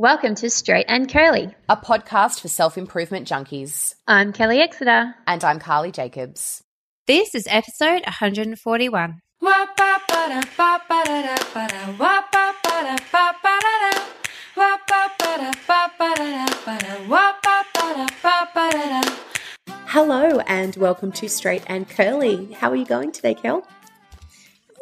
Welcome to Straight and Curly, a podcast for self improvement junkies. I'm Kelly Exeter. And I'm Carly Jacobs. This is episode 141. Hello and welcome to Straight and Curly. How are you going today, Kel?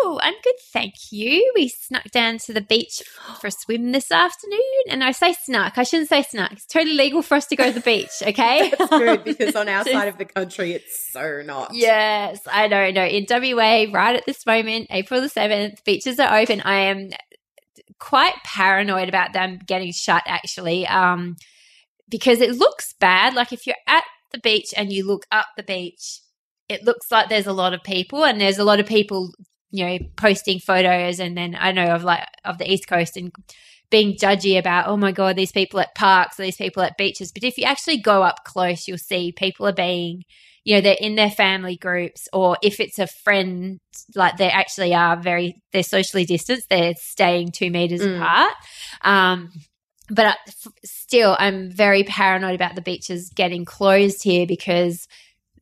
Oh, I'm good, thank you. We snuck down to the beach for a swim this afternoon. And I say snuck, I shouldn't say snuck. It's totally legal for us to go to the beach, okay? That's good because on our side of the country, it's so not. Yes, I know, no. In WA, right at this moment, April the 7th, beaches are open. I am quite paranoid about them getting shut, actually, um, because it looks bad. Like if you're at the beach and you look up the beach, it looks like there's a lot of people and there's a lot of people you know, posting photos and then I know of like of the East Coast and being judgy about, oh my God, these people at parks, these people at beaches. But if you actually go up close, you'll see people are being, you know, they're in their family groups, or if it's a friend, like they actually are very, they're socially distanced, they're staying two meters mm. apart. Um, but still, I'm very paranoid about the beaches getting closed here because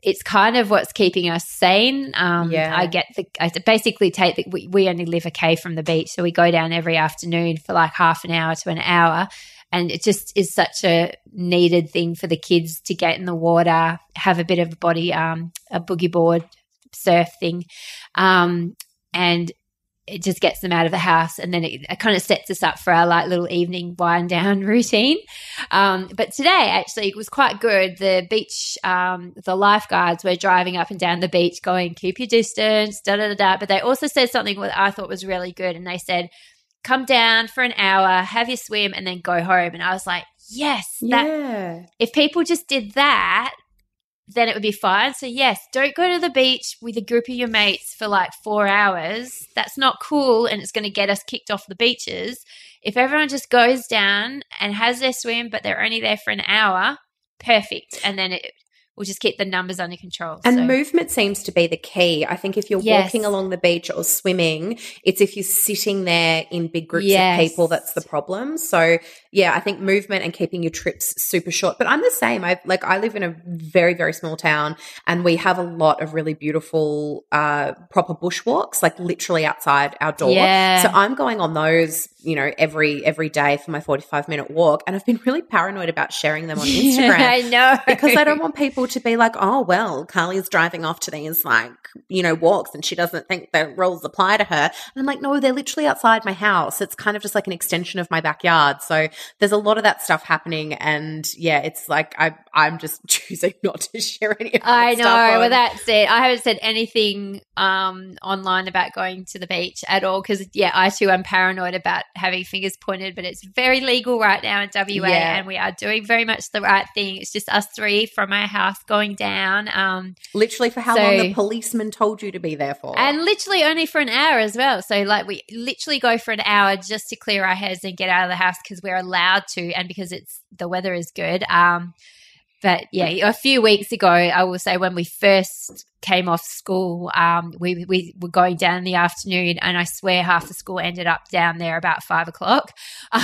it's kind of what's keeping us sane. Um, yeah. I get the, I basically take the, we, we only live a K from the beach. So we go down every afternoon for like half an hour to an hour. And it just is such a needed thing for the kids to get in the water, have a bit of a body, um, a boogie board surf thing. Um, and it just gets them out of the house and then it, it, kind of sets us up for our like little evening wind down routine. Um, but today actually it was quite good. The beach, um, the lifeguards were driving up and down the beach going, keep your distance, da da da da. But they also said something that I thought was really good. And they said, come down for an hour, have your swim, and then go home. And I was like, yes, that, yeah. if people just did that, then it would be fine. So, yes, don't go to the beach with a group of your mates for like four hours. That's not cool and it's going to get us kicked off the beaches. If everyone just goes down and has their swim, but they're only there for an hour, perfect. And then it we'll just keep the numbers under control. And so. movement seems to be the key. I think if you're yes. walking along the beach or swimming, it's if you're sitting there in big groups yes. of people that's the problem. So yeah, I think movement and keeping your trips super short. But I'm the same. I like I live in a very very small town, and we have a lot of really beautiful uh, proper bushwalks, like literally outside our door. Yeah. So I'm going on those, you know, every every day for my 45 minute walk, and I've been really paranoid about sharing them on Instagram. I know because I don't want people to be like, oh well, Carly's driving off to these like you know walks, and she doesn't think the rules apply to her. And I'm like, no, they're literally outside my house. It's kind of just like an extension of my backyard. So there's a lot of that stuff happening, and yeah, it's like I I'm just choosing not to share any. of that. I know, well that's it. I haven't said anything um online about going to the beach at all because yeah, I too am paranoid about having fingers pointed, but it's very legal right now in WA, yeah. and we are doing very much the right thing. It's just us three from our house going down. Um, literally for how so, long the policeman told you to be there for, and literally only for an hour as well. So like we literally go for an hour just to clear our heads and get out of the house because we're allowed allowed to, and because it's the weather is good. Um, but yeah, a few weeks ago, I will say when we first came off school, um, we, we were going down in the afternoon, and I swear half the school ended up down there about five o'clock.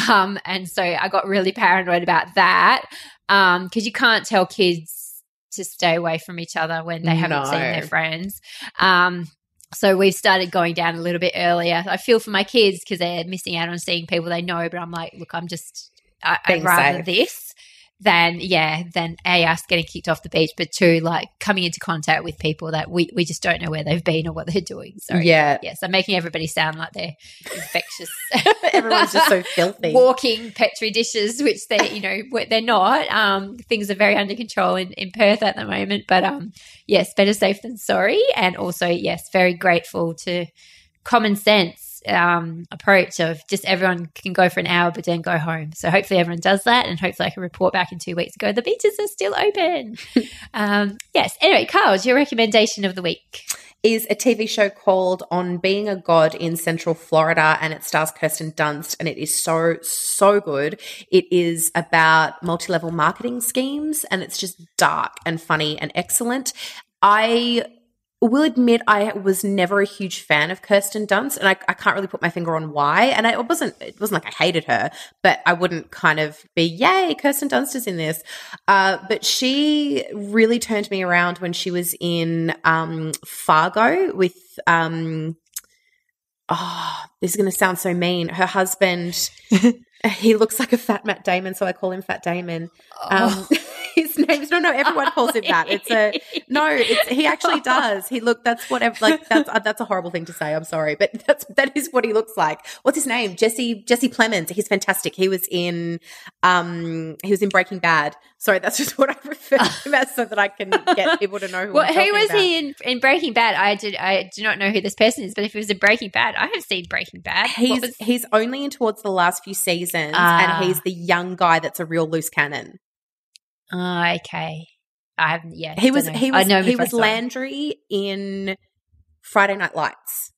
Um, and so I got really paranoid about that because um, you can't tell kids to stay away from each other when they haven't no. seen their friends. Um, so we've started going down a little bit earlier. I feel for my kids because they're missing out on seeing people they know, but I'm like, look, I'm just, I, would rather safe. this than yeah then a us getting kicked off the beach but two like coming into contact with people that we, we just don't know where they've been or what they're doing. So yeah. Yes i'm making everybody sound like they're infectious. Everyone's just so filthy. Walking petri dishes which they you know they're not. Um things are very under control in, in perth at the moment but um yes better safe than sorry. And also yes very grateful to common sense um, approach of just everyone can go for an hour but then go home. So hopefully everyone does that, and hopefully I can report back in two weeks ago the beaches are still open. um, yes. Anyway, Carl, your recommendation of the week? Is a TV show called On Being a God in Central Florida, and it stars Kirsten Dunst, and it is so so good. It is about multi level marketing schemes, and it's just dark and funny and excellent. I will admit I was never a huge fan of Kirsten Dunst, and I, I, can't really put my finger on why. And I, it wasn't it wasn't like I hated her, but I wouldn't kind of be yay Kirsten Dunst is in this. Uh, but she really turned me around when she was in um, Fargo with. Um, oh, this is going to sound so mean. Her husband, he looks like a fat Matt Damon, so I call him Fat Damon. Um, oh. His name's no, no. Everyone calls him that. It's a no. It's he actually does. He look. That's whatever. Like that's uh, that's a horrible thing to say. I'm sorry, but that's that is what he looks like. What's his name? Jesse Jesse Plemons. He's fantastic. He was in um he was in Breaking Bad. Sorry, that's just what I refer to him as, so that I can get people to know who. well, who was about. he in in Breaking Bad? I did. I do not know who this person is, but if it was in Breaking Bad, I have seen Breaking Bad. He's was- he's only in towards the last few seasons, uh, and ah. he's the young guy that's a real loose cannon. Oh, okay. I haven't. Yeah, he was. He was. he was Landry in Friday Night Lights.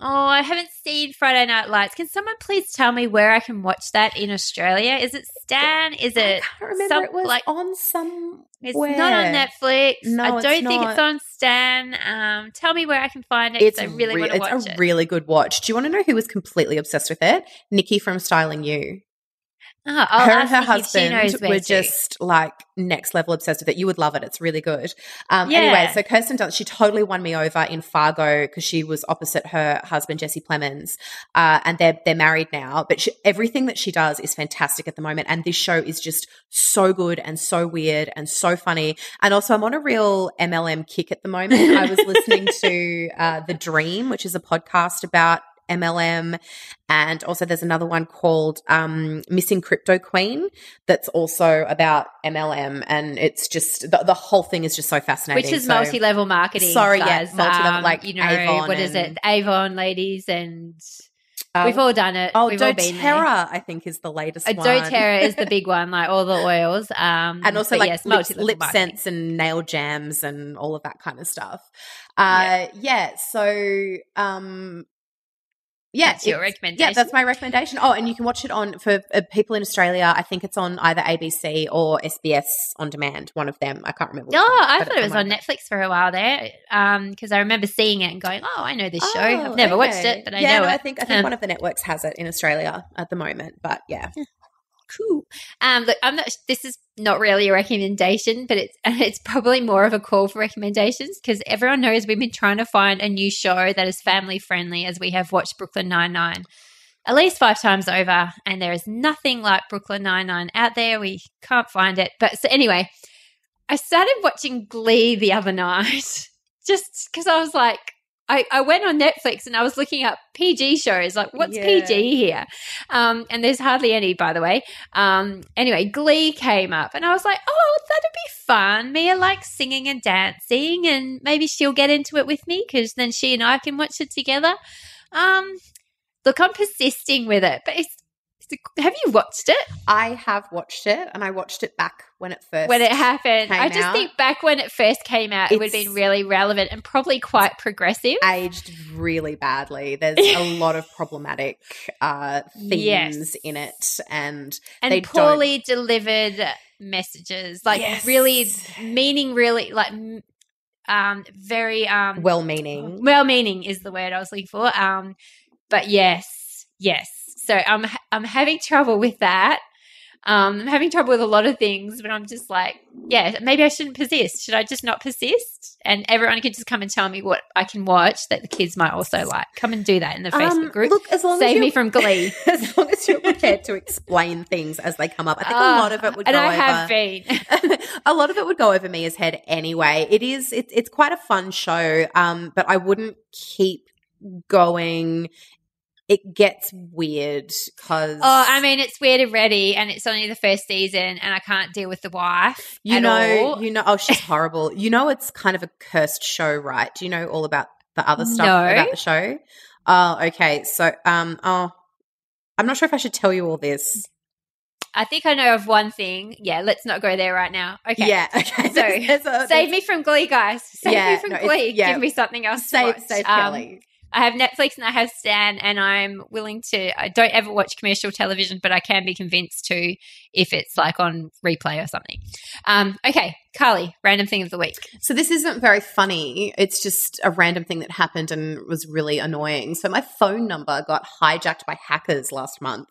Oh, I haven't seen Friday Night Lights. Can someone please tell me where I can watch that in Australia? Is it Stan? Is it? I can't remember. Some, it was like on some. It's not on Netflix. No, I don't think it's on Stan. Um, tell me where I can find it. It's I really re- want to watch it's a really good watch. Do you want to know who was completely obsessed with it? Nikki from Styling You. Oh, her and her husband were just like next level obsessed with it. You would love it. It's really good. Um, yeah. Anyway, so Kirsten Dunst, she totally won me over in Fargo because she was opposite her husband Jesse Plemons, uh, and they're they're married now. But she, everything that she does is fantastic at the moment, and this show is just so good and so weird and so funny. And also, I'm on a real MLM kick at the moment. I was listening to uh, The Dream, which is a podcast about MLM. And also there's another one called um, Missing Crypto Queen that's also about MLM. And it's just, the, the whole thing is just so fascinating. Which is so, multi-level marketing. Sorry, yes, yeah, multi-level, um, like, you know, Avon what is it? Avon ladies and... Um, We've all done it. Oh, We've doTERRA, I think, is the latest uh, one. doTERRA is the big one, like all the oils. Um, and also like yes, lip, lip scents and nail jams and all of that kind of stuff. Uh, yeah. yeah so, um, yeah, that's your recommendation. Yeah, that's my recommendation. Oh, and you can watch it on for uh, people in Australia. I think it's on either ABC or SBS on demand. One of them. I can't remember. Oh, I thought it was on Netflix for a while there. Um, because I remember seeing it and going, "Oh, I know this oh, show. I've never okay. watched it, but I yeah, know no, it." I think I think um, one of the networks has it in Australia at the moment. But yeah, cool. Um, look, I'm not. This is not really a recommendation, but it's it's probably more of a call for recommendations because everyone knows we've been trying to find a new show that is family friendly as we have watched Brooklyn Nine Nine at least five times over, and there is nothing like Brooklyn Nine Nine out there. We can't find it, but so anyway, I started watching Glee the other night just because I was like, I, I went on Netflix and I was looking up PG shows, like what's yeah. PG here? Um, and there's hardly any, by the way. Um, anyway, Glee came up and I was like, oh, that'd be fun. Mia likes singing and dancing, and maybe she'll get into it with me because then she and I can watch it together. Um, look, I'm persisting with it, but it's have you watched it? I have watched it, and I watched it back when it first when it happened. I just out. think back when it first came out, it's it would have been really relevant and probably quite progressive. Aged really badly. There's a lot of problematic uh, themes yes. in it, and and poorly delivered messages, like yes. really meaning, really like um very um well-meaning. Well-meaning is the word I was looking for. Um, but yes, yes so I'm I'm having trouble with that. Um, I'm having trouble with a lot of things, but I'm just like, yeah, maybe I shouldn't persist. Should I just not persist? And everyone can just come and tell me what I can watch that the kids might also like. Come and do that in the Facebook um, group. Look, as long save as me from Glee. as long as you're prepared to explain things as they come up, I think uh, a lot of it would. And go I over, have been. a lot of it would go over Mia's head anyway. It is. It's it's quite a fun show, um, but I wouldn't keep going it gets weird because oh i mean it's weird already and it's only the first season and i can't deal with the wife you know all. you know oh she's horrible you know it's kind of a cursed show right do you know all about the other stuff no. about the show oh okay so um oh i'm not sure if i should tell you all this I think I know of one thing. Yeah, let's not go there right now. Okay. Yeah. Okay. So there's, there's a, save me from Glee, guys. Save yeah, me from no, Glee. Yeah. Give me something else. Save, save um, Kelly. I have Netflix and I have Stan, and I'm willing to. I don't ever watch commercial television, but I can be convinced to if it's like on replay or something. Um, okay, Carly, random thing of the week. So this isn't very funny. It's just a random thing that happened and was really annoying. So my phone number got hijacked by hackers last month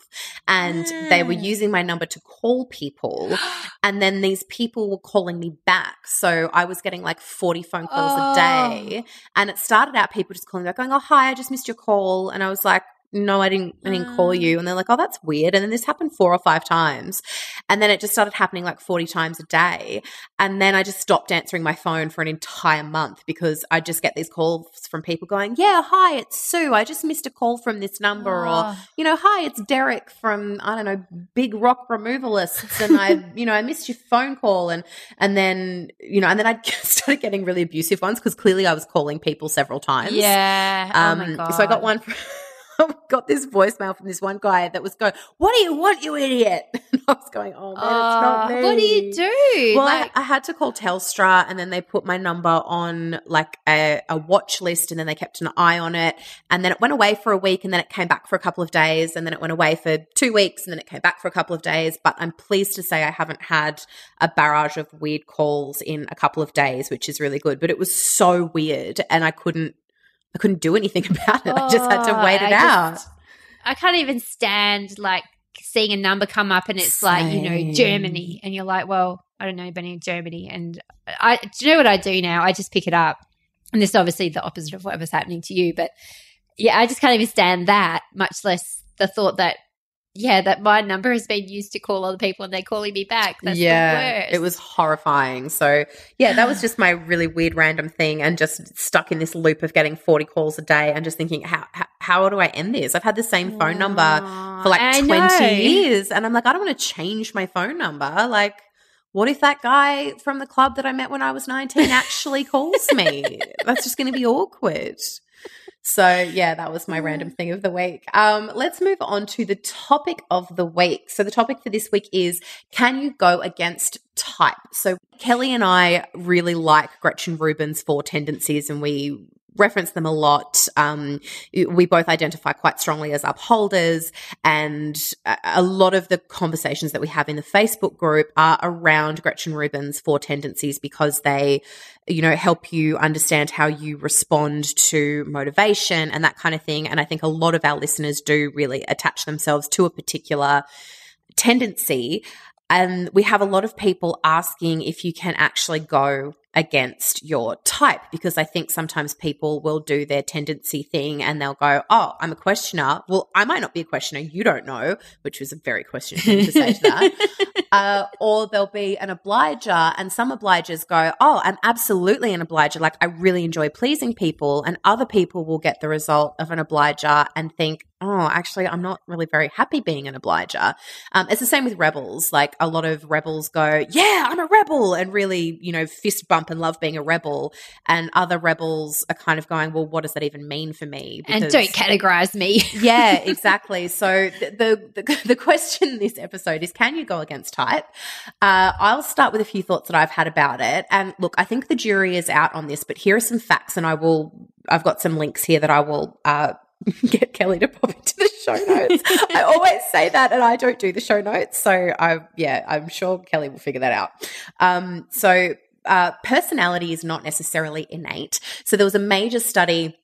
and mm. they were mm. using my number to call people and then these people were calling me back. So I was getting like 40 phone calls oh. a day and it started out people just calling me back going, "Oh, hi, I just missed your call." And I was like, no, I didn't, I didn't call you. And they're like, oh, that's weird. And then this happened four or five times. And then it just started happening like 40 times a day. And then I just stopped answering my phone for an entire month because I just get these calls from people going, yeah, hi, it's Sue. I just missed a call from this number. Oh. Or, you know, hi, it's Derek from, I don't know, Big Rock Removalists. And I, you know, I missed your phone call. And, and then, you know, and then I started getting really abusive ones because clearly I was calling people several times. Yeah. Um, oh my God. So I got one. From, got this voicemail from this one guy that was going, "What do you want, you idiot?" And I was going, "Oh man, uh, it's not me." What do you do? Well, like- I, I, had to call Telstra, and then they put my number on like a, a, watch list, and then they kept an eye on it, and then it went away for a week, and then it came back for a couple of days, and then it went away for two weeks, and then it came back for a couple of days. But I'm pleased to say I haven't had a barrage of weird calls in a couple of days, which is really good. But it was so weird, and I couldn't I couldn't do anything about it. Oh, I just had to oh, wait it I out. Just, I can't even stand like seeing a number come up and it's Same. like, you know, Germany. And you're like, well, I don't know anybody in Germany. And I, do you know what I do now? I just pick it up. And this is obviously the opposite of whatever's happening to you. But yeah, I just can't even stand that, much less the thought that yeah, that my number has been used to call other people and they're calling me back. That's yeah, It was horrifying. So, yeah, that was just my really weird random thing and just stuck in this loop of getting 40 calls a day and just thinking, how, how, how do I end this? I've had the same phone number for like I 20 know. years. And I'm like, I don't want to change my phone number. Like, what if that guy from the club that I met when I was 19 actually calls me? That's just going to be awkward. So yeah, that was my random thing of the week. Um, let's move on to the topic of the week. So the topic for this week is can you go against type? So Kelly and I really like Gretchen Rubin's four tendencies and we reference them a lot. Um, we both identify quite strongly as upholders, and a lot of the conversations that we have in the Facebook group are around Gretchen Rubin's four tendencies because they, you know, help you understand how you respond to motivation and that kind of thing. And I think a lot of our listeners do really attach themselves to a particular tendency. And we have a lot of people asking if you can actually go against your type because I think sometimes people will do their tendency thing and they'll go, Oh, I'm a questioner. Well, I might not be a questioner. You don't know, which was a very question thing to say to that. uh, or there'll be an obliger and some obligers go, Oh, I'm absolutely an obliger. Like I really enjoy pleasing people. And other people will get the result of an obliger and think, oh, actually, I'm not really very happy being an obliger. Um, it's the same with rebels. Like a lot of rebels go, yeah, I'm a rebel, and really, you know, fist bump and love being a rebel. And other rebels are kind of going, well, what does that even mean for me? Because, and don't categorize me. yeah, exactly. So the, the, the question in this episode is, can you go against type? Uh, I'll start with a few thoughts that I've had about it. And look, I think the jury is out on this, but here are some facts, and I will. I've got some links here that I will uh, get Kelly to pop into the show notes. I always say that and I don't do the show notes. So I yeah, I'm sure Kelly will figure that out. Um, so uh, personality is not necessarily innate. So there was a major study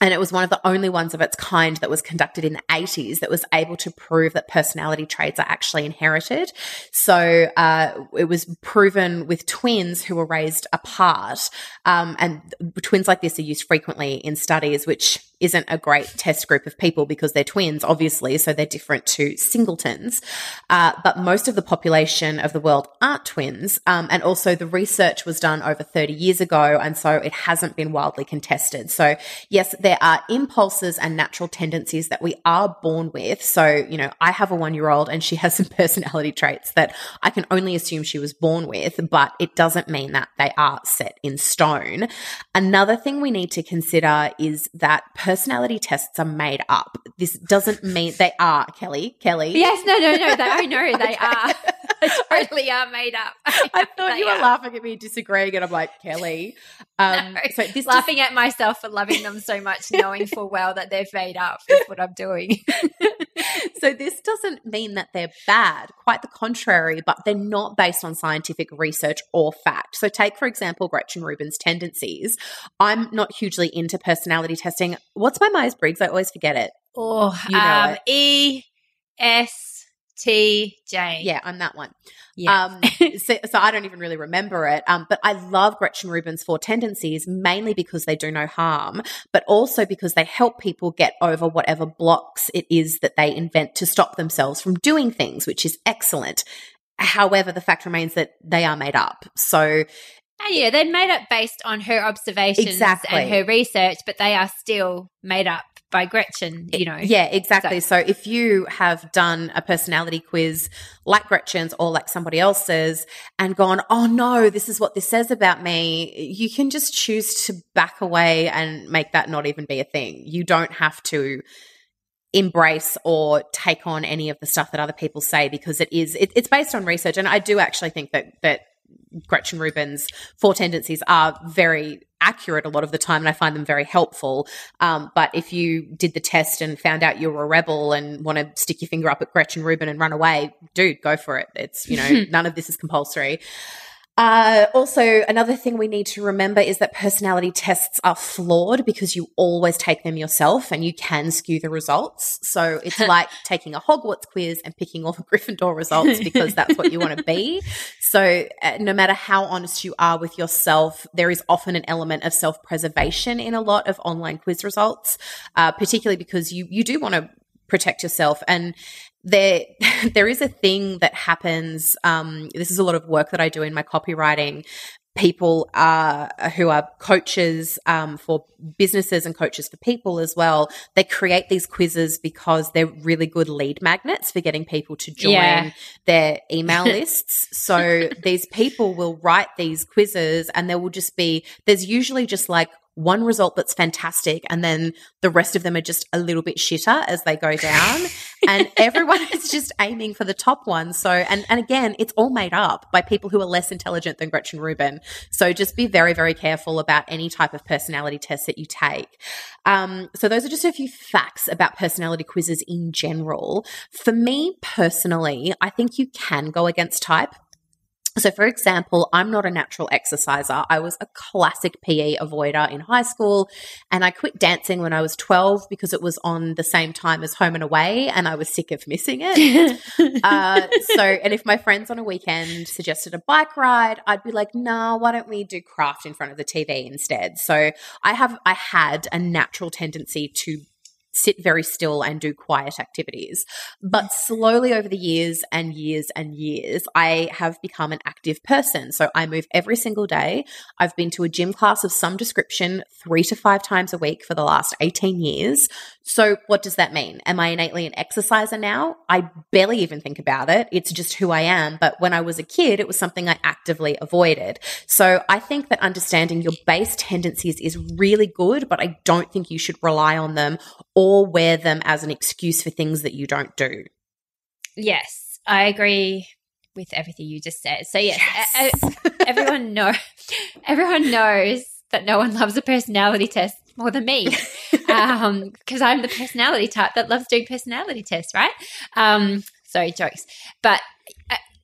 and it was one of the only ones of its kind that was conducted in the 80s that was able to prove that personality traits are actually inherited. So uh, it was proven with twins who were raised apart. Um, and twins like this are used frequently in studies, which isn't a great test group of people because they're twins, obviously, so they're different to singletons. Uh, but most of the population of the world aren't twins. Um, and also, the research was done over 30 years ago, and so it hasn't been wildly contested. So, yes, there are impulses and natural tendencies that we are born with. So, you know, I have a one year old and she has some personality traits that I can only assume she was born with, but it doesn't mean that they are set in stone. Another thing we need to consider is that personality tests are made up. This doesn't mean they are, Kelly. Kelly. Yes, no, no, no. They, I know they are. totally are made up. I thought you were are. laughing at me disagreeing, and I'm like, Kelly. Um, no, so this laughing just- at myself for loving them so much, knowing full well that they're made up is what I'm doing. So this doesn't mean that they're bad, quite the contrary, but they're not based on scientific research or fact. So take, for example, Gretchen Rubin's tendencies. I'm not hugely into personality testing. What's my Myers Briggs? I always forget it. Oh, you know um, it. E S T J. Yeah, I'm that one. Yeah. Um, so, so, I don't even really remember it. Um, but I love Gretchen Rubin's four tendencies mainly because they do no harm, but also because they help people get over whatever blocks it is that they invent to stop themselves from doing things, which is excellent. However, the fact remains that they are made up. So Oh, yeah, they're made up based on her observations exactly. and her research, but they are still made up by Gretchen, you know. Yeah, exactly. So. so. if you have done a personality quiz like Gretchen's or like somebody else's and gone, oh no, this is what this says about me, you can just choose to back away and make that not even be a thing. You don't have to embrace or take on any of the stuff that other people say because it is it, it's based on research and i do actually think that that Gretchen Rubin's four tendencies are very accurate a lot of the time and I find them very helpful. Um, but if you did the test and found out you were a rebel and want to stick your finger up at Gretchen Rubin and run away, dude, go for it. It's, you know, none of this is compulsory. Uh, also, another thing we need to remember is that personality tests are flawed because you always take them yourself and you can skew the results. So it's like taking a Hogwarts quiz and picking all the Gryffindor results because that's what you want to be. So uh, no matter how honest you are with yourself, there is often an element of self preservation in a lot of online quiz results, uh, particularly because you, you do want to protect yourself. And there there is a thing that happens. Um, this is a lot of work that I do in my copywriting. People uh, who are coaches um, for businesses and coaches for people as well. They create these quizzes because they're really good lead magnets for getting people to join yeah. their email lists. So these people will write these quizzes, and there will just be there's usually just like one result that's fantastic and then the rest of them are just a little bit shitter as they go down. And everyone is just aiming for the top one. So and and again it's all made up by people who are less intelligent than Gretchen Rubin. So just be very very careful about any type of personality test that you take. Um, so those are just a few facts about personality quizzes in general. For me personally I think you can go against type so, for example, I'm not a natural exerciser. I was a classic PE avoider in high school, and I quit dancing when I was 12 because it was on the same time as Home and Away, and I was sick of missing it. uh, so, and if my friends on a weekend suggested a bike ride, I'd be like, "Nah, why don't we do craft in front of the TV instead?" So, I have, I had a natural tendency to sit very still and do quiet activities. But slowly over the years and years and years, I have become an active person. So I move every single day. I've been to a gym class of some description three to five times a week for the last 18 years. So, what does that mean? Am I innately an exerciser now? I barely even think about it. It's just who I am. But when I was a kid, it was something I actively avoided. So, I think that understanding your base tendencies is really good, but I don't think you should rely on them or wear them as an excuse for things that you don't do. Yes, I agree with everything you just said. So, yes, yes. everyone know everyone knows that no one loves a personality test more than me because um, I'm the personality type that loves doing personality tests, right? Um, sorry, jokes. But,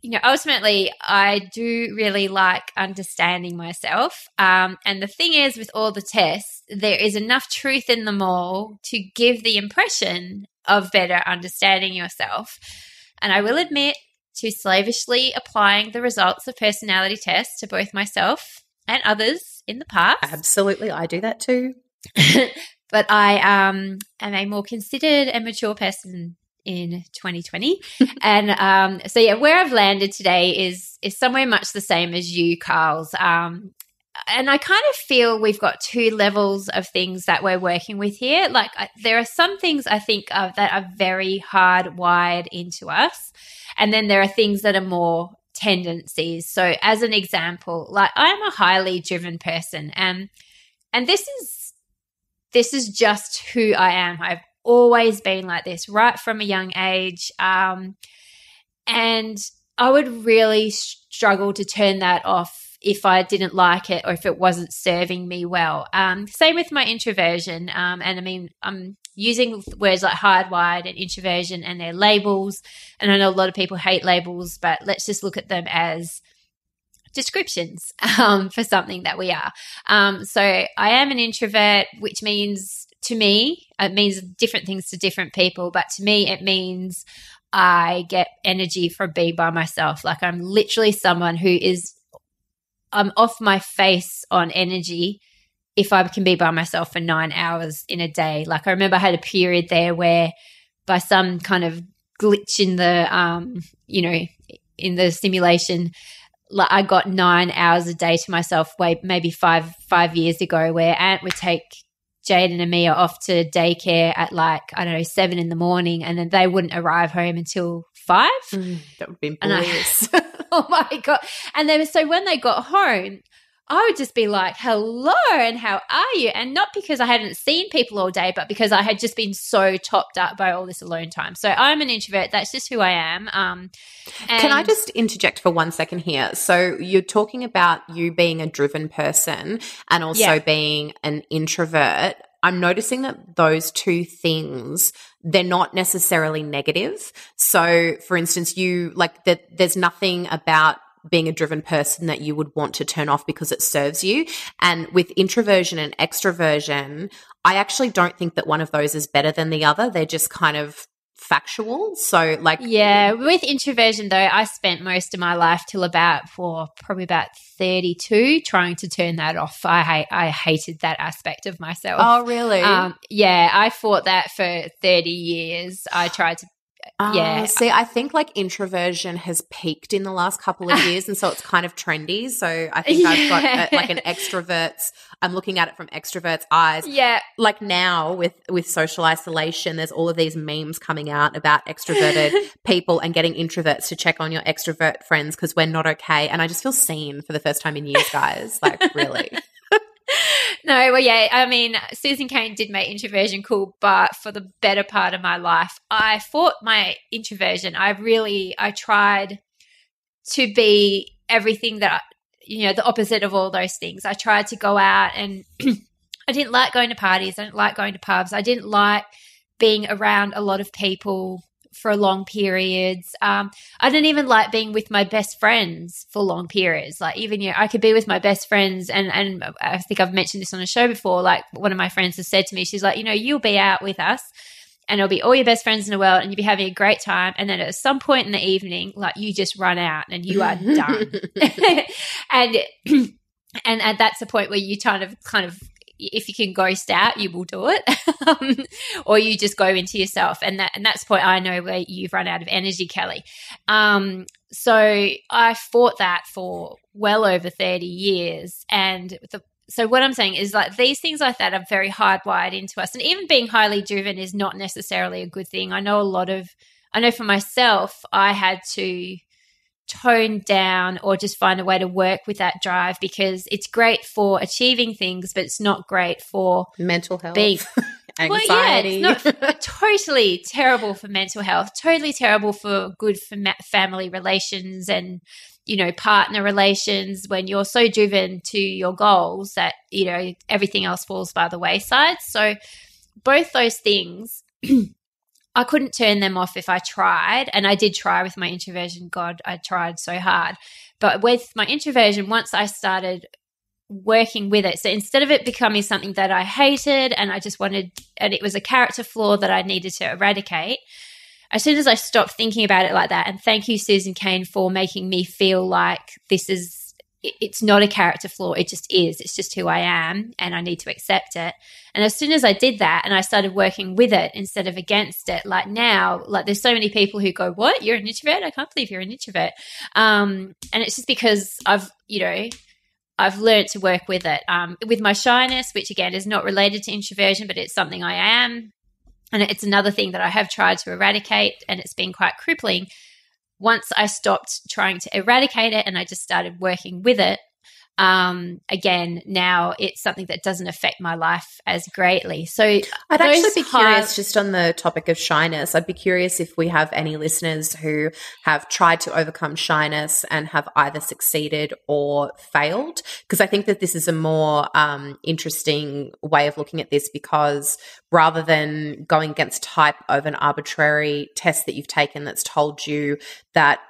you know, ultimately, I do really like understanding myself. Um, and the thing is, with all the tests, there is enough truth in them all to give the impression of better understanding yourself. And I will admit to slavishly applying the results of personality tests to both myself and others in the past. Absolutely. I do that too. but I um, am a more considered and mature person in 2020 and um, so yeah where i've landed today is is somewhere much the same as you carl's. Um, and i kind of feel we've got two levels of things that we're working with here. Like I, there are some things i think of that are very hardwired into us and then there are things that are more tendencies. So as an example like i'm a highly driven person and and this is this is just who I am. I've always been like this right from a young age. Um, and I would really struggle to turn that off if I didn't like it or if it wasn't serving me well. Um, same with my introversion. Um, and I mean, I'm using words like hardwired and introversion and their labels. And I know a lot of people hate labels, but let's just look at them as descriptions um, for something that we are. Um, so I am an introvert, which means to me, it means different things to different people, but to me, it means I get energy from being by myself. Like I'm literally someone who is, I'm off my face on energy if I can be by myself for nine hours in a day. Like I remember I had a period there where by some kind of glitch in the, um, you know, in the simulation, like I got nine hours a day to myself. Way maybe five five years ago, where Ant would take Jaden and Mia off to daycare at like I don't know seven in the morning, and then they wouldn't arrive home until five. Mm, that would be bliss. oh my god! And then so when they got home, I would just be like, hello, and how are you? And not because I hadn't seen people all day, but because I had just been so topped up by all this alone time. So I'm an introvert. That's just who I am. Um, Can I just interject for one second here? So you're talking about you being a driven person and also yeah. being an introvert. I'm noticing that those two things they're not necessarily negative. So, for instance, you like that. There's nothing about being a driven person that you would want to turn off because it serves you. And with introversion and extroversion, I actually don't think that one of those is better than the other. They're just kind of factual. So like Yeah, with introversion though, I spent most of my life till about for probably about 32 trying to turn that off. I hate I hated that aspect of myself. Oh, really? Um, yeah, I fought that for 30 years. I tried to uh, yeah. See, I think like introversion has peaked in the last couple of years. and so it's kind of trendy. So I think yeah. I've got a, like an extrovert's, I'm looking at it from extrovert's eyes. Yeah. Like now with, with social isolation, there's all of these memes coming out about extroverted people and getting introverts to check on your extrovert friends because we're not okay. And I just feel seen for the first time in years, guys. Like, really. no, well, yeah. I mean, Susan Cain did make introversion cool, but for the better part of my life, I fought my introversion. I really, I tried to be everything that, you know, the opposite of all those things. I tried to go out and I didn't like going to parties. I didn't like going to pubs. I didn't like being around a lot of people for long periods. Um, I didn't even like being with my best friends for long periods. Like even you know, I could be with my best friends, and and I think I've mentioned this on a show before. Like one of my friends has said to me, she's like, you know, you'll be out with us. And it'll be all your best friends in the world, and you'll be having a great time. And then at some point in the evening, like you just run out and you are done. and and and that's the point where you kind of kind of if you can ghost out, you will do it, um, or you just go into yourself. And that and that's the point I know where you've run out of energy, Kelly. Um, so I fought that for well over thirty years, and the, so what I'm saying is like these things like that are very hardwired into us, and even being highly driven is not necessarily a good thing. I know a lot of, I know for myself, I had to tone down or just find a way to work with that drive because it's great for achieving things, but it's not great for mental health. Being, Anxiety. Well, yeah, it's not totally terrible for mental health, totally terrible for good for family relations and, you know, partner relations when you're so driven to your goals that, you know, everything else falls by the wayside. So, both those things I couldn't turn them off if I tried. And I did try with my introversion. God, I tried so hard. But with my introversion, once I started working with it, so instead of it becoming something that I hated and I just wanted, and it was a character flaw that I needed to eradicate, as soon as I stopped thinking about it like that, and thank you, Susan Cain, for making me feel like this is it's not a character flaw. It just is. It's just who I am, and I need to accept it. And as soon as I did that, and I started working with it instead of against it, like now, like there's so many people who go, "What? You're an introvert? I can't believe you're an introvert." Um, and it's just because I've, you know, I've learned to work with it. Um, with my shyness, which again is not related to introversion, but it's something I am, and it's another thing that I have tried to eradicate, and it's been quite crippling once I stopped trying to eradicate it and I just started working with it, um, again, now it's something that doesn't affect my life as greatly. So I'd actually be hard- curious, just on the topic of shyness, I'd be curious if we have any listeners who have tried to overcome shyness and have either succeeded or failed. Because I think that this is a more um, interesting way of looking at this because rather than going against type of an arbitrary test that you've taken that's told you that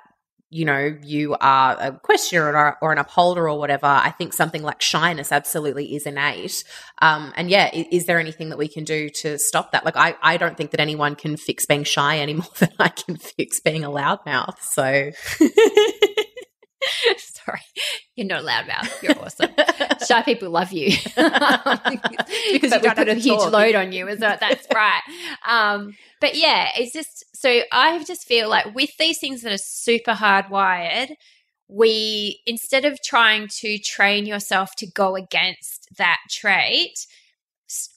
you know, you are a questioner or, or, an upholder or whatever, I think something like shyness absolutely is innate. Um, and yeah, is, is, there anything that we can do to stop that? Like, I, I don't think that anyone can fix being shy any more than I can fix being a loudmouth. So. Sorry, you're not a loudmouth. You're awesome. Shy people love you because you don't put a huge talk. load on you. Is that that's right? Um, but yeah, it's just so I just feel like with these things that are super hardwired, we instead of trying to train yourself to go against that trait,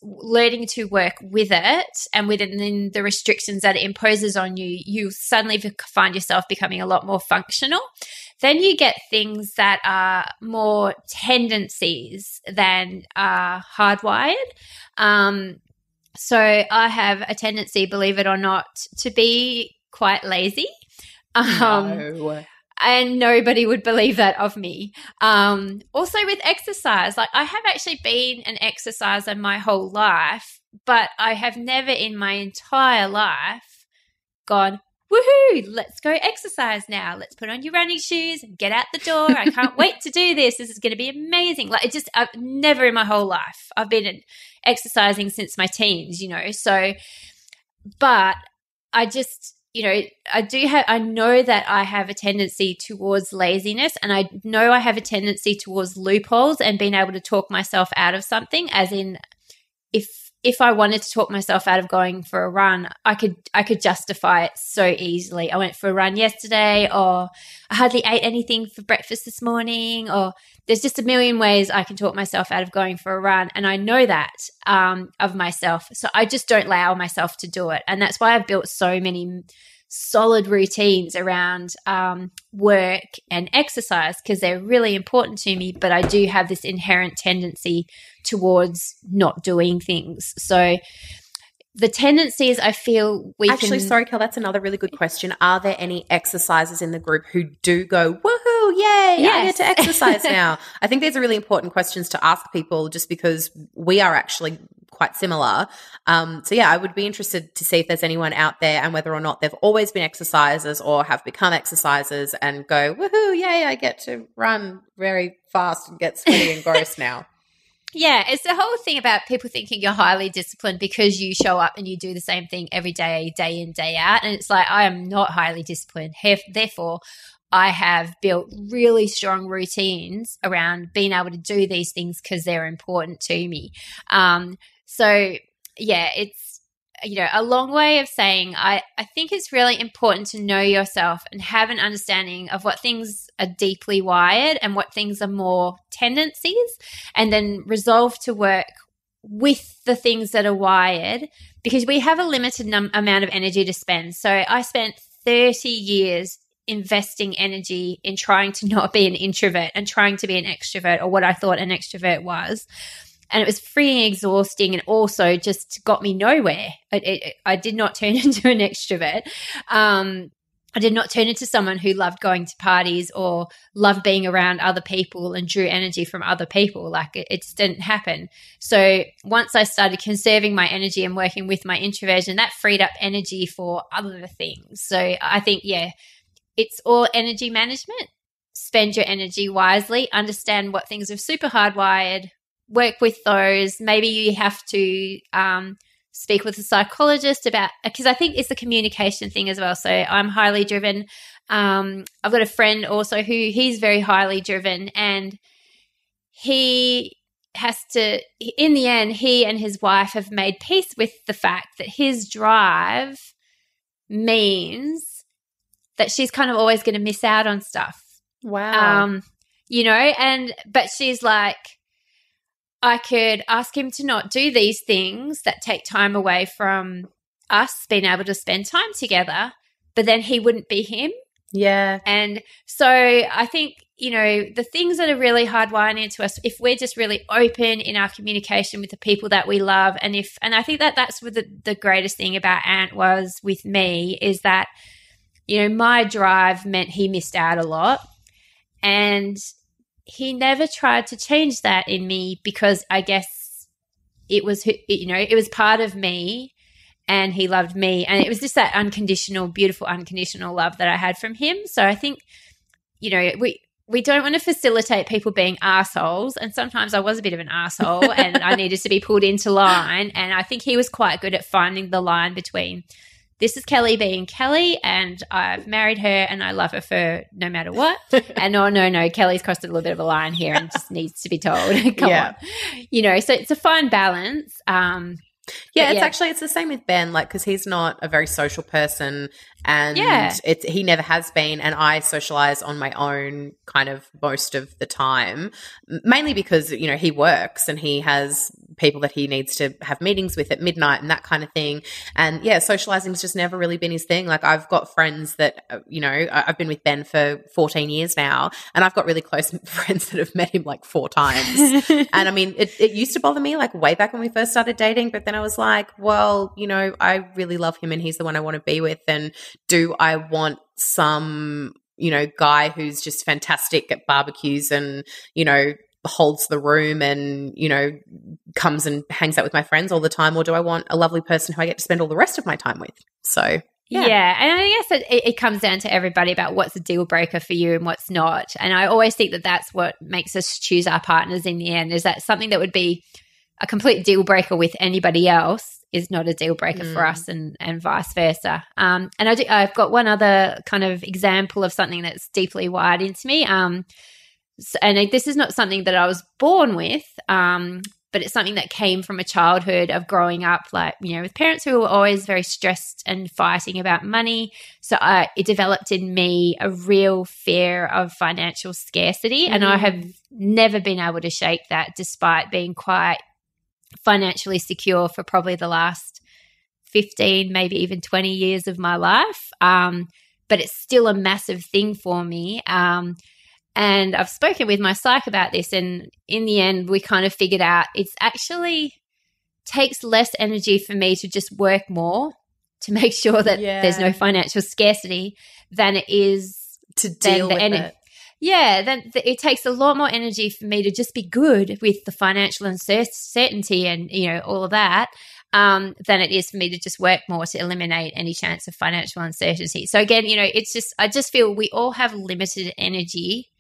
learning to work with it and within the restrictions that it imposes on you, you suddenly find yourself becoming a lot more functional. Then you get things that are more tendencies than are hardwired. Um, so I have a tendency, believe it or not, to be quite lazy. Um, no. And nobody would believe that of me. Um, also, with exercise, like I have actually been an exerciser my whole life, but I have never in my entire life gone, woohoo, let's go exercise now. Let's put on your running shoes and get out the door. I can't wait to do this. This is going to be amazing. Like it just, I've never in my whole life, I've been exercising since my teens, you know, so, but I just, you know, I do have, I know that I have a tendency towards laziness and I know I have a tendency towards loopholes and being able to talk myself out of something, as in, if if I wanted to talk myself out of going for a run, I could I could justify it so easily. I went for a run yesterday or I hardly ate anything for breakfast this morning or there's just a million ways I can talk myself out of going for a run and I know that um, of myself. So I just don't allow myself to do it. And that's why I've built so many solid routines around um, work and exercise because they're really important to me. But I do have this inherent tendency towards not doing things. So the tendencies I feel we actually. Can- sorry, Kel. That's another really good question. Are there any exercises in the group who do go woohoo, yay! Yes. I get to exercise now. I think these are really important questions to ask people, just because we are actually quite similar. Um, so yeah, I would be interested to see if there's anyone out there and whether or not they've always been exercisers or have become exercisers and go woohoo, yay! I get to run very fast and get sweaty and gross now. Yeah, it's the whole thing about people thinking you're highly disciplined because you show up and you do the same thing every day, day in, day out. And it's like, I am not highly disciplined. Therefore, I have built really strong routines around being able to do these things because they're important to me. Um, so, yeah, it's you know, a long way of saying I, I think it's really important to know yourself and have an understanding of what things are deeply wired and what things are more tendencies, and then resolve to work with the things that are wired because we have a limited num- amount of energy to spend. So I spent 30 years investing energy in trying to not be an introvert and trying to be an extrovert or what I thought an extrovert was and it was freeing exhausting and also just got me nowhere. It, it, i did not turn into an extrovert. Um, i did not turn into someone who loved going to parties or loved being around other people and drew energy from other people. Like it, it just didn't happen. So once i started conserving my energy and working with my introversion that freed up energy for other things. So i think yeah it's all energy management. Spend your energy wisely. Understand what things are super hardwired work with those. Maybe you have to um, speak with a psychologist about because I think it's the communication thing as well. So I'm highly driven. Um, I've got a friend also who he's very highly driven, and he has to. In the end, he and his wife have made peace with the fact that his drive means that she's kind of always going to miss out on stuff. Wow. Um, you know, and but she's like I could ask him to not do these things that take time away from us being able to spend time together, but then he wouldn't be him. Yeah. And so I think you know, the things that are really hardwired into us, if we're just really open in our communication with the people that we love, and if, and I think that that's what the, the greatest thing about Ant was with me is that, you know, my drive meant he missed out a lot. And he never tried to change that in me because I guess it was, you know, it was part of me and he loved me. And it was just that unconditional, beautiful, unconditional love that I had from him. So I think, you know, we, we don't want to facilitate people being assholes. And sometimes I was a bit of an asshole and I needed to be pulled into line. And I think he was quite good at finding the line between this is Kelly being Kelly, and I've married her and I love her for no matter what. and oh, no, no, Kelly's crossed a little bit of a line here and just needs to be told. Come yeah. on. You know, so it's a fine balance. Um, yeah, it's yeah. actually it's the same with Ben, like because he's not a very social person, and yeah. it's he never has been, and I socialize on my own kind of most of the time, mainly because you know he works and he has people that he needs to have meetings with at midnight and that kind of thing. And yeah, socializing has just never really been his thing. Like I've got friends that, uh, you know, I've been with Ben for 14 years now and I've got really close friends that have met him like four times. and I mean, it, it used to bother me like way back when we first started dating, but then I was like, well, you know, I really love him and he's the one I want to be with. And do I want some you know, guy who's just fantastic at barbecues and, you know, holds the room and, you know, comes and hangs out with my friends all the time? Or do I want a lovely person who I get to spend all the rest of my time with? So, yeah. yeah. And I guess it, it, comes down to everybody about what's a deal breaker for you and what's not. And I always think that that's what makes us choose our partners in the end is that something that would be a complete deal breaker with anybody else is not a deal breaker mm. for us and, and vice versa. Um, and I do, I've got one other kind of example of something that's deeply wired into me. Um, and this is not something that I was born with, um, but it's something that came from a childhood of growing up, like, you know, with parents who were always very stressed and fighting about money. So uh, it developed in me a real fear of financial scarcity. Mm. And I have mm. never been able to shake that despite being quite financially secure for probably the last 15, maybe even 20 years of my life. Um, but it's still a massive thing for me. Um, and I've spoken with my psych about this, and in the end, we kind of figured out it's actually takes less energy for me to just work more to make sure that yeah. there's no financial scarcity than it is to deal with en- it. Yeah, then th- it takes a lot more energy for me to just be good with the financial uncertainty and you know all of that um, than it is for me to just work more to eliminate any chance of financial uncertainty. So again, you know, it's just I just feel we all have limited energy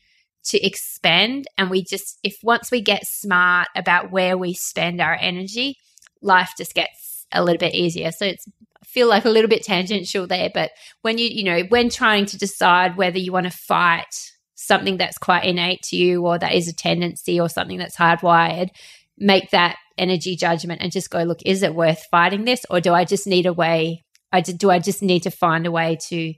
to expand. And we just, if once we get smart about where we spend our energy, life just gets a little bit easier. So it's, I feel like a little bit tangential there, but when you, you know, when trying to decide whether you want to fight something that's quite innate to you or that is a tendency or something that's hardwired, make that energy judgment and just go, look, is it worth fighting this? Or do I just need a way? I do I just need to find a way to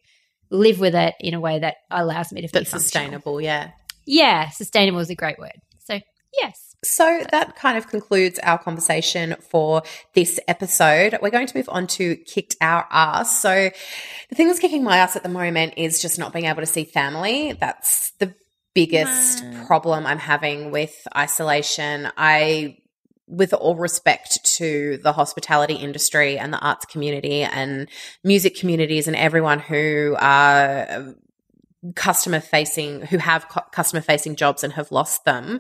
live with it in a way that allows me to be sustainable? Yeah, yeah, sustainable is a great word. So, yes. So that kind of concludes our conversation for this episode. We're going to move on to kicked our ass. So the thing that's kicking my ass at the moment is just not being able to see family. That's the biggest problem I'm having with isolation. I with all respect to the hospitality industry and the arts community and music communities and everyone who are customer facing who have customer facing jobs and have lost them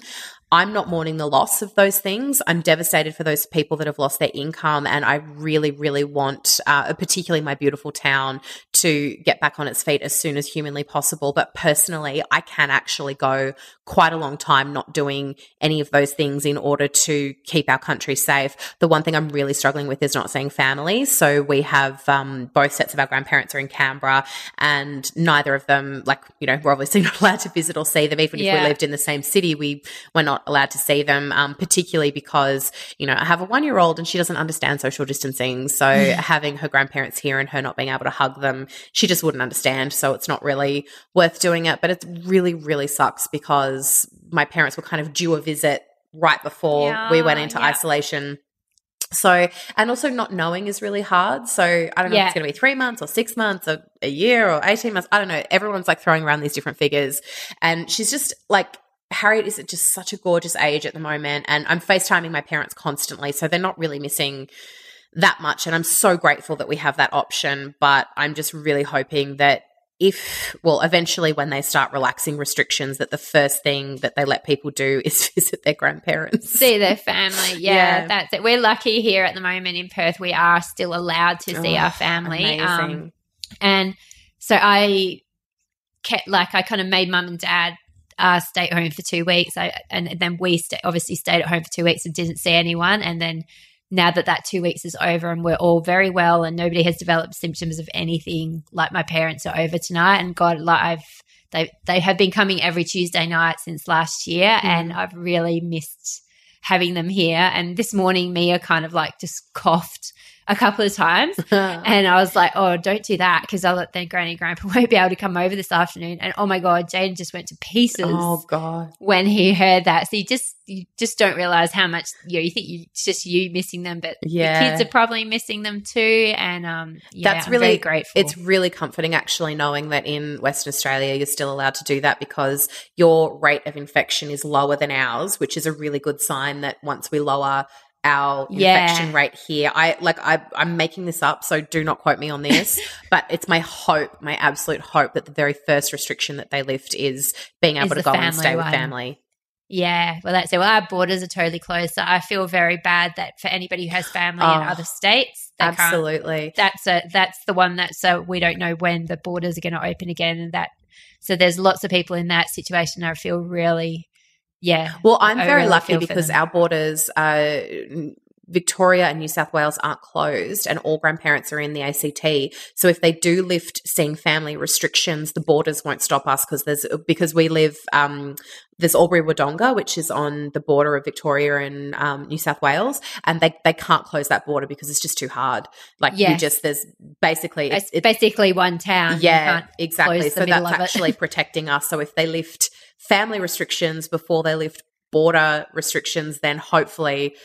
I'm not mourning the loss of those things. I'm devastated for those people that have lost their income. And I really, really want, uh, particularly my beautiful town, to get back on its feet as soon as humanly possible. But personally, I can actually go quite a long time not doing any of those things in order to keep our country safe. The one thing I'm really struggling with is not seeing family. So we have um, both sets of our grandparents are in Canberra, and neither of them, like, you know, we're obviously not allowed to visit or see them. Even yeah. if we lived in the same city, we were not not allowed to see them, um, particularly because, you know, I have a one year old and she doesn't understand social distancing. So having her grandparents here and her not being able to hug them, she just wouldn't understand. So it's not really worth doing it. But it really, really sucks because my parents were kind of due a visit right before yeah, we went into yeah. isolation So, and also not knowing is really hard. So, I don't know yeah. if it's going to be three months or six months or a year or 18 months. I don't know. Everyone's like throwing around these different figures. And she's just like, Harriet is at just such a gorgeous age at the moment. And I'm FaceTiming my parents constantly. So they're not really missing that much. And I'm so grateful that we have that option. But I'm just really hoping that if, well, eventually when they start relaxing restrictions, that the first thing that they let people do is visit their grandparents. See their family. Yeah, yeah. that's it. We're lucky here at the moment in Perth. We are still allowed to see oh, our family. Um, and so I kept, like, I kind of made mum and dad uh, stay at home for two weeks. I, and then we st- obviously stayed at home for two weeks and didn't see anyone. And then now that that two weeks is over and we're all very well and nobody has developed symptoms of anything like my parents are over tonight and god like i've they they have been coming every tuesday night since last year mm. and i've really missed having them here and this morning mia kind of like just coughed a couple of times. and I was like, oh, don't do that because I'll let their granny grandpa won't be able to come over this afternoon. And oh my God, Jaden just went to pieces. Oh God. When he heard that. So you just you just don't realize how much you know, you think you, it's just you missing them, but yeah. the kids are probably missing them too. And um yeah, that's I'm really grateful. It's really comforting actually knowing that in Western Australia you're still allowed to do that because your rate of infection is lower than ours, which is a really good sign that once we lower our yeah. infection rate here. I like I I'm making this up, so do not quote me on this. but it's my hope, my absolute hope that the very first restriction that they lift is being able is to go and stay one. with family. Yeah, well, that's it. Well, our borders are totally closed, so I feel very bad that for anybody who has family oh, in other states, absolutely, that's a that's the one that so uh, we don't know when the borders are going to open again, and that so there's lots of people in that situation. I feel really yeah. Well, I'm very really lucky because our borders, uh, Victoria and New South Wales aren't closed and all grandparents are in the ACT. So if they do lift seeing family restrictions, the borders won't stop us because there's because we live um, there's Albury Wodonga, which is on the border of Victoria and um, New South Wales, and they, they can't close that border because it's just too hard. Like yes. you just there's basically it's, it's basically one town. Yeah, exactly. So that's actually protecting us. So if they lift family restrictions before they lift border restrictions, then hopefully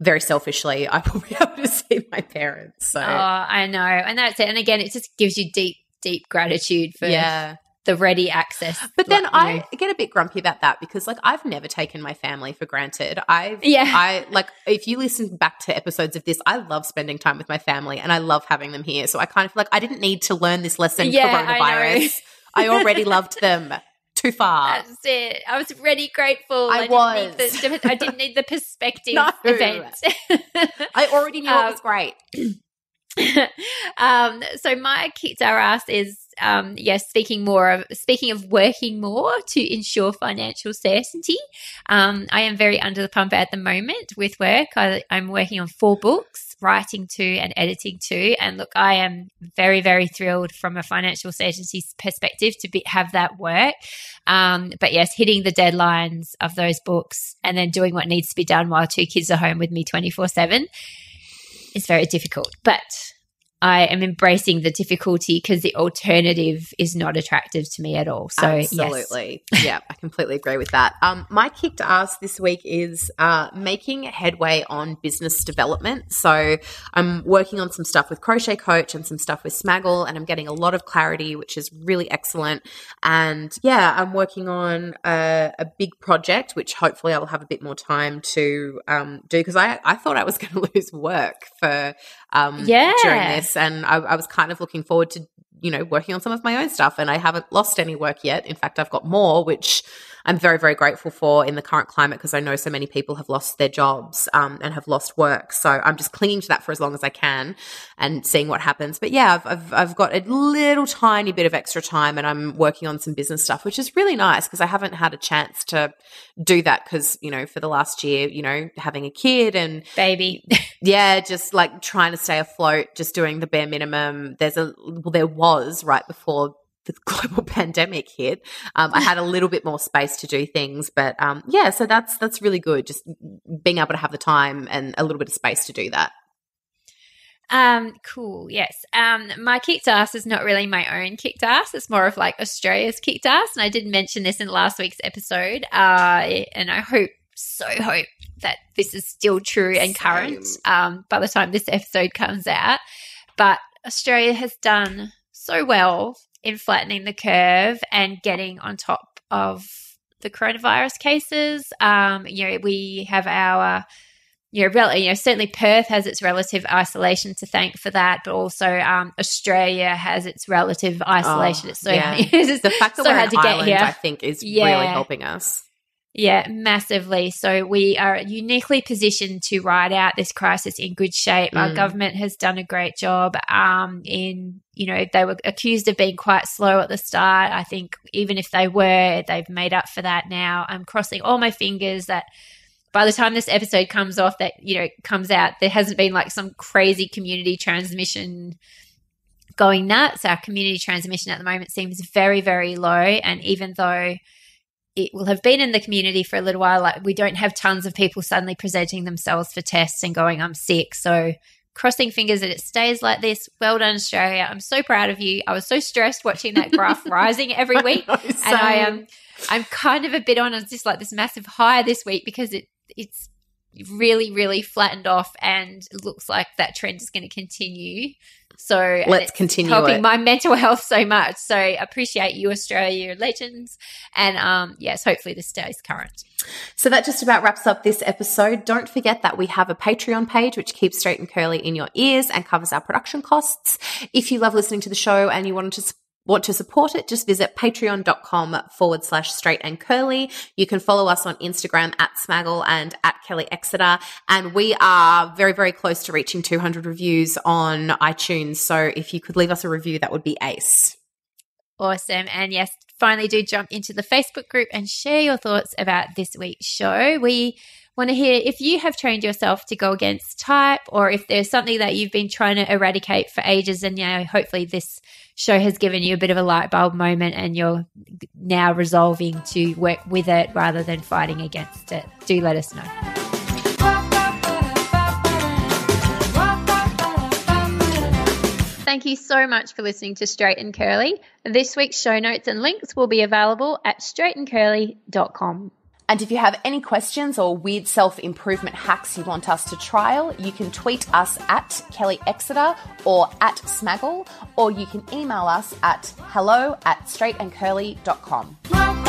very selfishly, I will be able to see my parents. So oh, I know, and that's it. And again, it just gives you deep, deep gratitude for yeah. the ready access. But then like, I know. get a bit grumpy about that because, like, I've never taken my family for granted. I've, yeah, I like if you listen back to episodes of this, I love spending time with my family and I love having them here. So I kind of feel like I didn't need to learn this lesson. Yeah, coronavirus. I, I already loved them too far. That's it. I was really grateful. I, I was. Didn't the, I didn't need the perspective no. event. I already knew um, it was great. um, so my kicked our ass is um, yes, speaking more of speaking of working more to ensure financial certainty. Um, I am very under the pump at the moment with work. I, I'm working on four books, writing two and editing two. And look, I am very, very thrilled from a financial certainty perspective to be, have that work. Um, but yes, hitting the deadlines of those books and then doing what needs to be done while two kids are home with me 24 7 is very difficult. But I am embracing the difficulty because the alternative is not attractive to me at all. So absolutely, yes. yeah, I completely agree with that. Um, my kick to ask this week is uh, making headway on business development. So I'm working on some stuff with Crochet Coach and some stuff with Smaggle, and I'm getting a lot of clarity, which is really excellent. And yeah, I'm working on a, a big project, which hopefully I will have a bit more time to um, do because I I thought I was going to lose work for um, yeah. during this. And I, I was kind of looking forward to, you know, working on some of my own stuff. And I haven't lost any work yet. In fact, I've got more, which I'm very, very grateful for in the current climate because I know so many people have lost their jobs um, and have lost work. So I'm just clinging to that for as long as I can and seeing what happens. But yeah, I've, I've, I've got a little tiny bit of extra time and I'm working on some business stuff, which is really nice because I haven't had a chance to do that because, you know, for the last year, you know, having a kid and baby. yeah, just like trying to stay afloat, just doing the bare minimum. There's a, well, there was right before the global pandemic hit, um, I had a little bit more space to do things. But um, yeah, so that's that's really good. Just being able to have the time and a little bit of space to do that. Um, cool. Yes. Um, my kicked ass is not really my own kicked ass. It's more of like Australia's kicked ass. And I did mention this in last week's episode. Uh, and I hope, so hope that this is still true and current um, by the time this episode comes out. But Australia has done so well in flattening the curve and getting on top of the coronavirus cases. Um, you know, we have our you know, rel- you know, certainly Perth has its relative isolation to thank for that, but also um, Australia has its relative isolation. Oh, it's so yeah. it's the fact that so we're hard to island, get here. I think, is yeah. really helping us. Yeah, massively. So we are uniquely positioned to ride out this crisis in good shape. Mm. Our government has done a great job. Um, in you know, they were accused of being quite slow at the start. I think even if they were, they've made up for that now. I'm crossing all my fingers that by the time this episode comes off, that you know comes out, there hasn't been like some crazy community transmission going nuts. Our community transmission at the moment seems very, very low, and even though it will have been in the community for a little while. Like we don't have tons of people suddenly presenting themselves for tests and going, I'm sick. So crossing fingers that it stays like this. Well done, Australia. I'm so proud of you. I was so stressed watching that graph rising every week. know, and I am um, I'm kind of a bit on just like this massive high this week because it it's really, really flattened off and it looks like that trend is going to continue. So let's continue helping it. my mental health so much. So appreciate you, Australia, legends, and um, yes, hopefully this stays current. So that just about wraps up this episode. Don't forget that we have a Patreon page which keeps straight and curly in your ears and covers our production costs. If you love listening to the show and you want to want to support it, just visit patreon.com forward slash straight and curly. You can follow us on Instagram at Smaggle and at Kelly Exeter. And we are very, very close to reaching 200 reviews on iTunes. So if you could leave us a review, that would be ace. Awesome. And yes, finally do jump into the Facebook group and share your thoughts about this week's show. We want to hear if you have trained yourself to go against type or if there's something that you've been trying to eradicate for ages and you know hopefully this show has given you a bit of a light bulb moment and you're now resolving to work with it rather than fighting against it do let us know Thank you so much for listening to Straight and Curly. This week's show notes and links will be available at straightandcurly.com. And if you have any questions or weird self improvement hacks you want us to trial, you can tweet us at Kelly Exeter or at Smaggle, or you can email us at hello at straightandcurly.com.